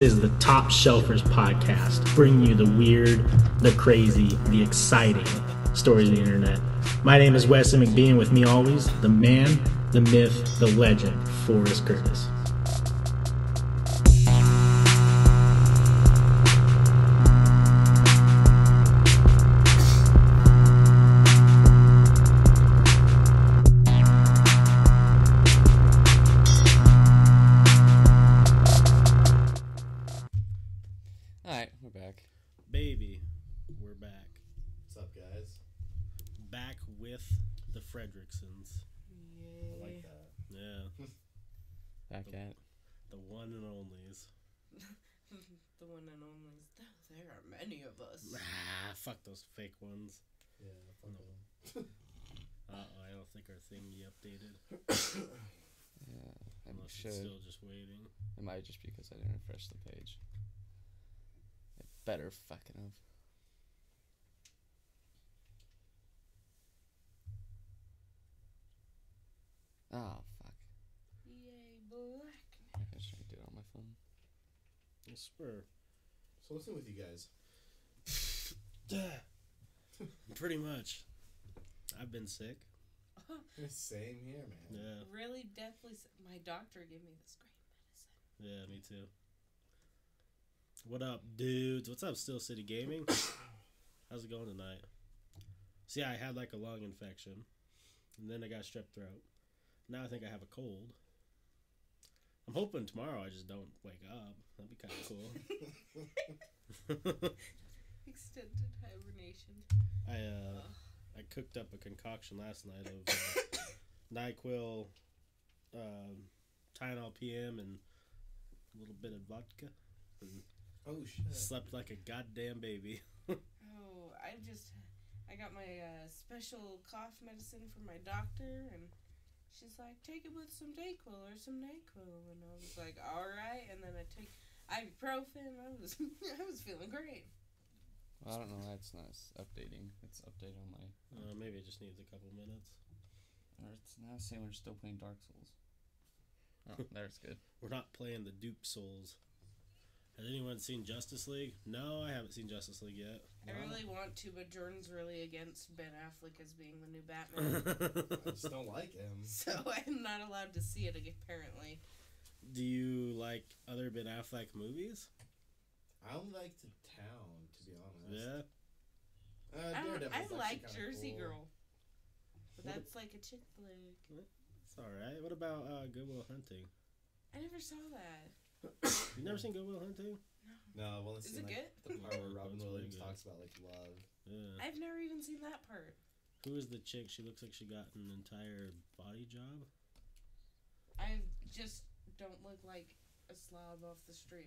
is the Top Shelfers podcast, bringing you the weird, the crazy, the exciting stories of the internet. My name is Wesley McBean, with me always, the man, the myth, the legend, Forrest Curtis. Back at. the one and onlys. the one and only. There are many of us. Ah, fuck those fake ones. Yeah, fuck No. them. Uh oh, I don't think our thingy updated. Yeah, I Unless should. it's still just waiting. It might just be because I didn't refresh the page. It better fucking have. Oh fuck! Yay, black. Maybe I should do it on my phone. I swear. So what's new with you guys? Pretty much. I've been sick. Same here, man. Yeah, Really, deathly. s- My doctor gave me this great medicine. yeah, me too. What up, dudes? What's up, Still City Gaming? How's it going tonight? See, I had like a lung infection, and then I got strep throat. Now I think I have a cold. I'm hoping tomorrow I just don't wake up. That'd be kind of cool. Extended hibernation. I uh, I cooked up a concoction last night of uh, Nyquil, um, Tylenol PM, and a little bit of vodka, and Oh shit. slept like a goddamn baby. Oh, I just. I got my uh, special cough medicine from my doctor, and she's like, take it with some Dayquil or some Nyquil. And I was like, alright. And then I take ibuprofen. I was, I was feeling great. Well, I don't know why it's not s- updating. It's updated on my. Uh, maybe it just needs a couple minutes. Or it's now saying we're still playing Dark Souls. Oh, there's good. We're not playing the dupe souls. Has anyone seen Justice League? No, I haven't seen Justice League yet. I really want to, but Jordan's really against Ben Affleck as being the new Batman. I just don't like him. so I'm not allowed to see it apparently. Do you like other Ben Affleck movies? I only like the town, to be honest. Yeah. Uh, I, I like Jersey cool. Girl. But What that's like a chick flick. It's alright. What about uh, Good Will Hunting? I never saw that. You never seen Good Will Hunting? No, No, well, Is seen, it like, good? The part where Robin it's really Williams good. talks about like love. Yeah. I've never even seen that part. Who is the chick? She looks like she got an entire body job. I just don't look like a slob off the street.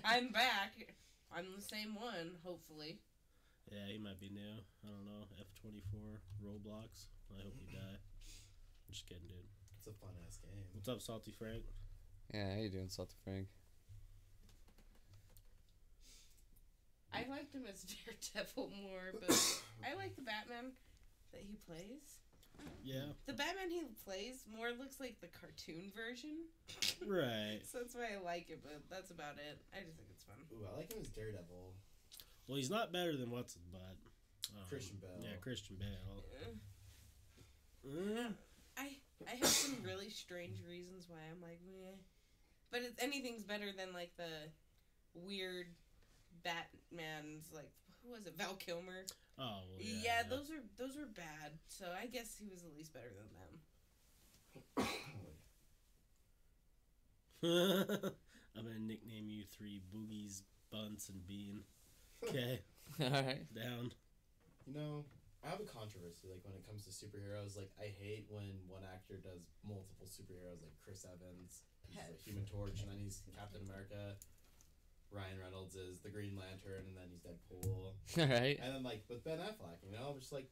I'm back. I'm the same one, hopefully. Yeah, he might be new. I don't know. F24 Roblox. I hope you die. I'm just kidding, dude. It's a fun ass game. What's up, Salty Frank? Yeah, how you doing, Salty Frank? I liked him as Daredevil more, but I like the Batman that he plays. Yeah. The Batman he plays more looks like the cartoon version. Right. So that's why I like it, but that's about it. I just think it's fun. Ooh, I like him as Daredevil. Well, he's not better than what's his butt. Um, Christian Bale. Yeah, Christian Bale. Uh, Mm. I I have some really strange reasons why I'm like, meh. But it's, anything's better than like the weird Batman's like who was it Val Kilmer? Oh, well, Yeah, yeah. those are those are bad. So I guess he was at least better than them. I'm gonna nickname you three boogies, bunts, and bean. Okay, Alright. down. You know, I have a controversy. Like when it comes to superheroes, like I hate when one actor does multiple superheroes, like Chris Evans, he's the Human Torch, and then he's Captain America. Ryan Reynolds is the Green Lantern, and then he's Deadpool. Alright. And then like with Ben Affleck, you know, I'm just like,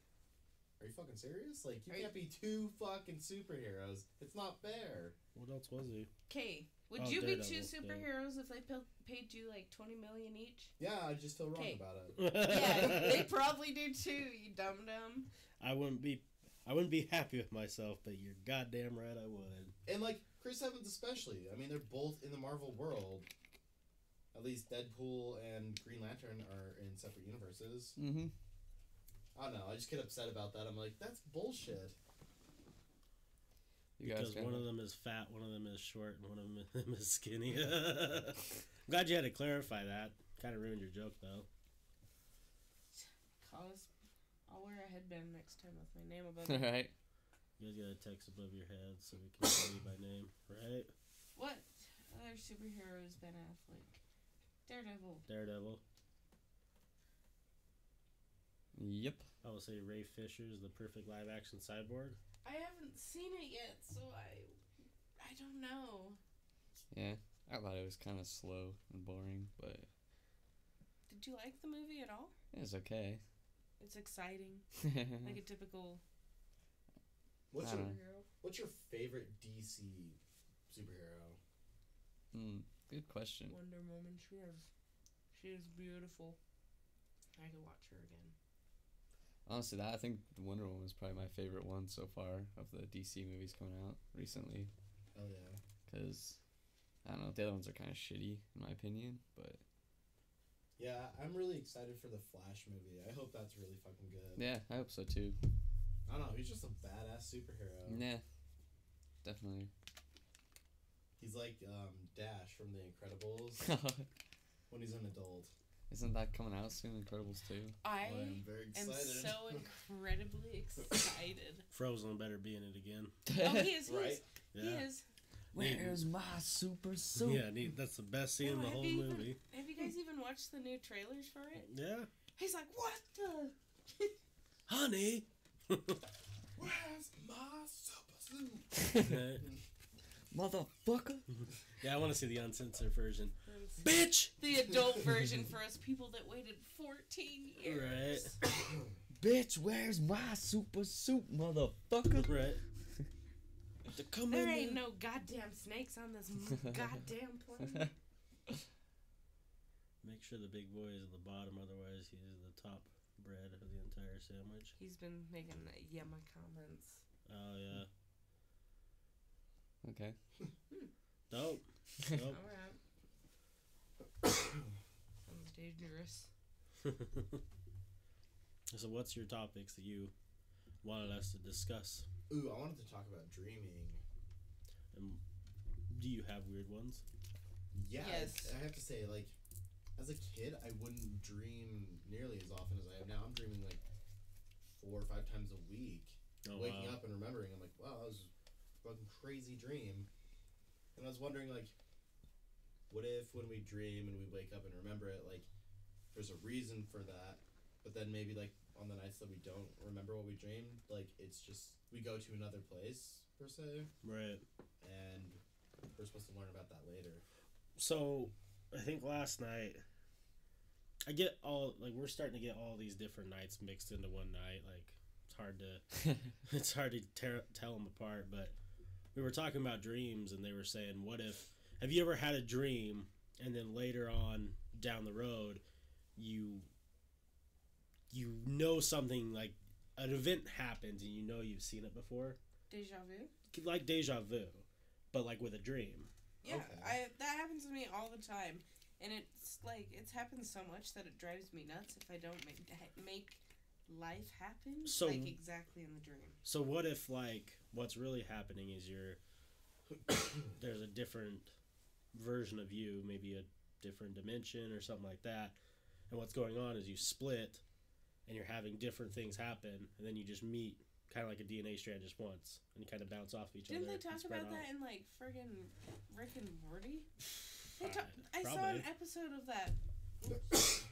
are you fucking serious? Like you Are can't be two fucking superheroes. It's not fair. What else was he? Okay, would Oh, you be two Daredevil, yeah. superheroes if they pa- paid you like twenty million each? Yeah, I just feel wrong Okay. about it. Yeah, they probably do too. You dumb dumb. I wouldn't be. I wouldn't be happy with myself, but you're goddamn right I would. And like Chris Evans especially. I mean, they're both in the Marvel world. at least Deadpool and Green Lantern are in separate universes. Mm-hmm. I don't know. I just get upset about that. I'm like, that's bullshit. You guys because one of them is fat, one of them is short, and one of them is skinny. I'm glad you had to clarify that. Kind of ruined your joke though. Cause I'll wear a headband next time with my name above it. right. You guys got a text above your head so we can call you by name, right? What other superhero superheroes Ben Affleck? Daredevil. Daredevil. Yep. I will say Ray Fisher's the perfect live action cyborg. I haven't seen it yet, so I I don't know. Yeah. I thought it was kind of slow and boring, but Did you like the movie at all? it was okay. It's exciting, like a typical What's your don't know. superhero. What's your favorite DC superhero? Hmm. Good question. Wonder Woman. She has, she is beautiful. I could watch her again. Honestly, that I think Wonder Woman is probably my favorite one so far of the DC movies coming out recently. Oh yeah. Cause I don't know, the other ones are kind of shitty in my opinion, but Yeah, I'm really excited for the Flash movie. I hope that's really fucking good. yeah, I hope so too. I don't know. He's just a badass superhero. Yeah, definitely. He's like um, Dash from The Incredibles when he's an adult. Isn't that coming out soon? Incredibles two. I Well, I'm very am so incredibly excited. Frozone better be in it again. Oh, he is. He Right? is. Yeah. He is. Where's my super suit? Yeah, neat. that's the best scene in Oh, the whole you even- movie. Have you guys even watched the new trailers for it? Yeah. He's like, what the? Honey. Where's my super suit? Motherfucker. yeah, I want to see the uncensored version. Bitch! The adult version for us people that waited 14 years. Right. Bitch, where's my super suit, motherfucker? Right. To come There in ain't there. no goddamn snakes on this goddamn plane. Make sure the big boy is at the bottom, otherwise he's at the top bread of the entire sandwich. He's been making uh, yumma comments. Oh yeah. okay. Dope. Dope. Alright. Sounds dangerous. so what's your topics that you wanted us to discuss? Ooh, I wanted to talk about dreaming. And do you have weird ones? Yeah, Yes. I, I have to say, like, as a kid, I wouldn't dream nearly as often as I am now. I'm dreaming like four or five times a week. Oh Waking wow. up and remembering, I'm like, wow, that was a fucking crazy dream. And I was wondering, like, what if when we dream and we wake up and remember it, like, there's a reason for that, but then maybe like on the nights that we don't remember what we dreamed, like it's just we go to another place per se, Right. and we're supposed to learn about that later. So I think last night I get all like we're starting to get all these different nights mixed into one night. Like it's hard to it's hard to tear, tell them apart. But we were talking about dreams, and they were saying, "What if? Have you ever had a dream, and then later on down the road, you you know something like an event happens, and you know you've seen it before, Deja vu? like deja vu, but like with a dream." Yeah, Okay. I that happens to me all the time, and it's like it's happened so much that it drives me nuts if I don't make make life happen So- like exactly in the dream. So what if like what's really happening is you're there's a different version of you, maybe a different dimension or something like that, and what's going on is you split, and you're having different things happen, and then you just meet kind of like a DNA strand just once, and kind of bounce off each other. Didn't they talk about that in like friggin' Rick and Morty? They Uh, ta- I saw an episode of that.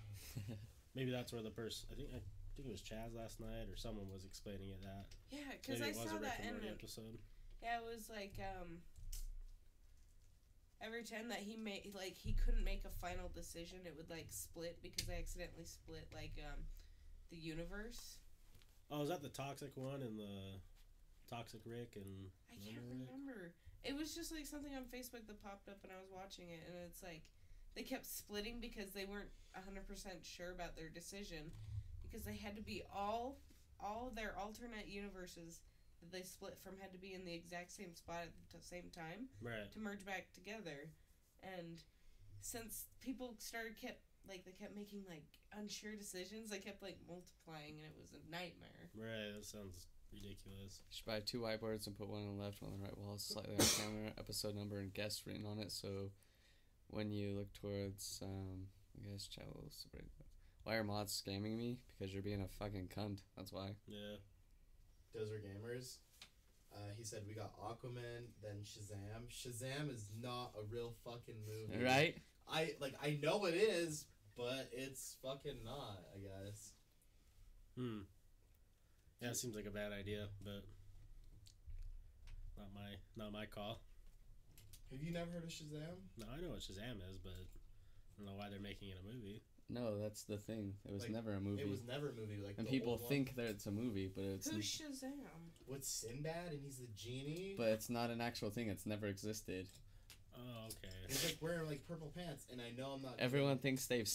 Maybe that's where the person. I think I think it was Chaz last night or someone was explaining it that. Yeah, because I saw that in episode. Yeah, it was like um every time that he made like he couldn't make a final decision, it would like split because I accidentally split like um the universe. Oh, is that the toxic one and the toxic Rick and I can't Rick? remember. It was just like something on Facebook that popped up and I was watching it and it's like they kept splitting because they weren't 100% sure about their decision because they had to be all all their alternate universes that they split from had to be in the exact same spot at the t- same time Right. to merge back together and since people started kept like they kept making like unsure decisions, they kept like multiplying, and it was a nightmare. Right, that sounds ridiculous. You should buy two whiteboards and put one on the left, one on the right wall, slightly off camera, episode number, and guest written on it. So when you look towards, um, I guess, channels, why are mods scamming me? Because you're being a fucking cunt. That's why. Yeah. Those are gamers. Uh, he said we got Aquaman, then Shazam. Shazam is not a real fucking movie. Right? I like I know it is, but it's fucking not. I guess. Hmm. Yeah, it seems like a bad idea, but not my not my call. Have you never heard of Shazam? No, I know what Shazam is, but I don't know why they're making it a movie. No, that's the thing. It was Like, never a movie. It was never a movie. Like and the people old one think that it's a movie, but it's Who's Shazam? with Sinbad and he's the genie. but it's not an actual thing. It's never existed. Oh, okay. he's like wearing like purple pants, and I know I'm not. Everyone thinks they've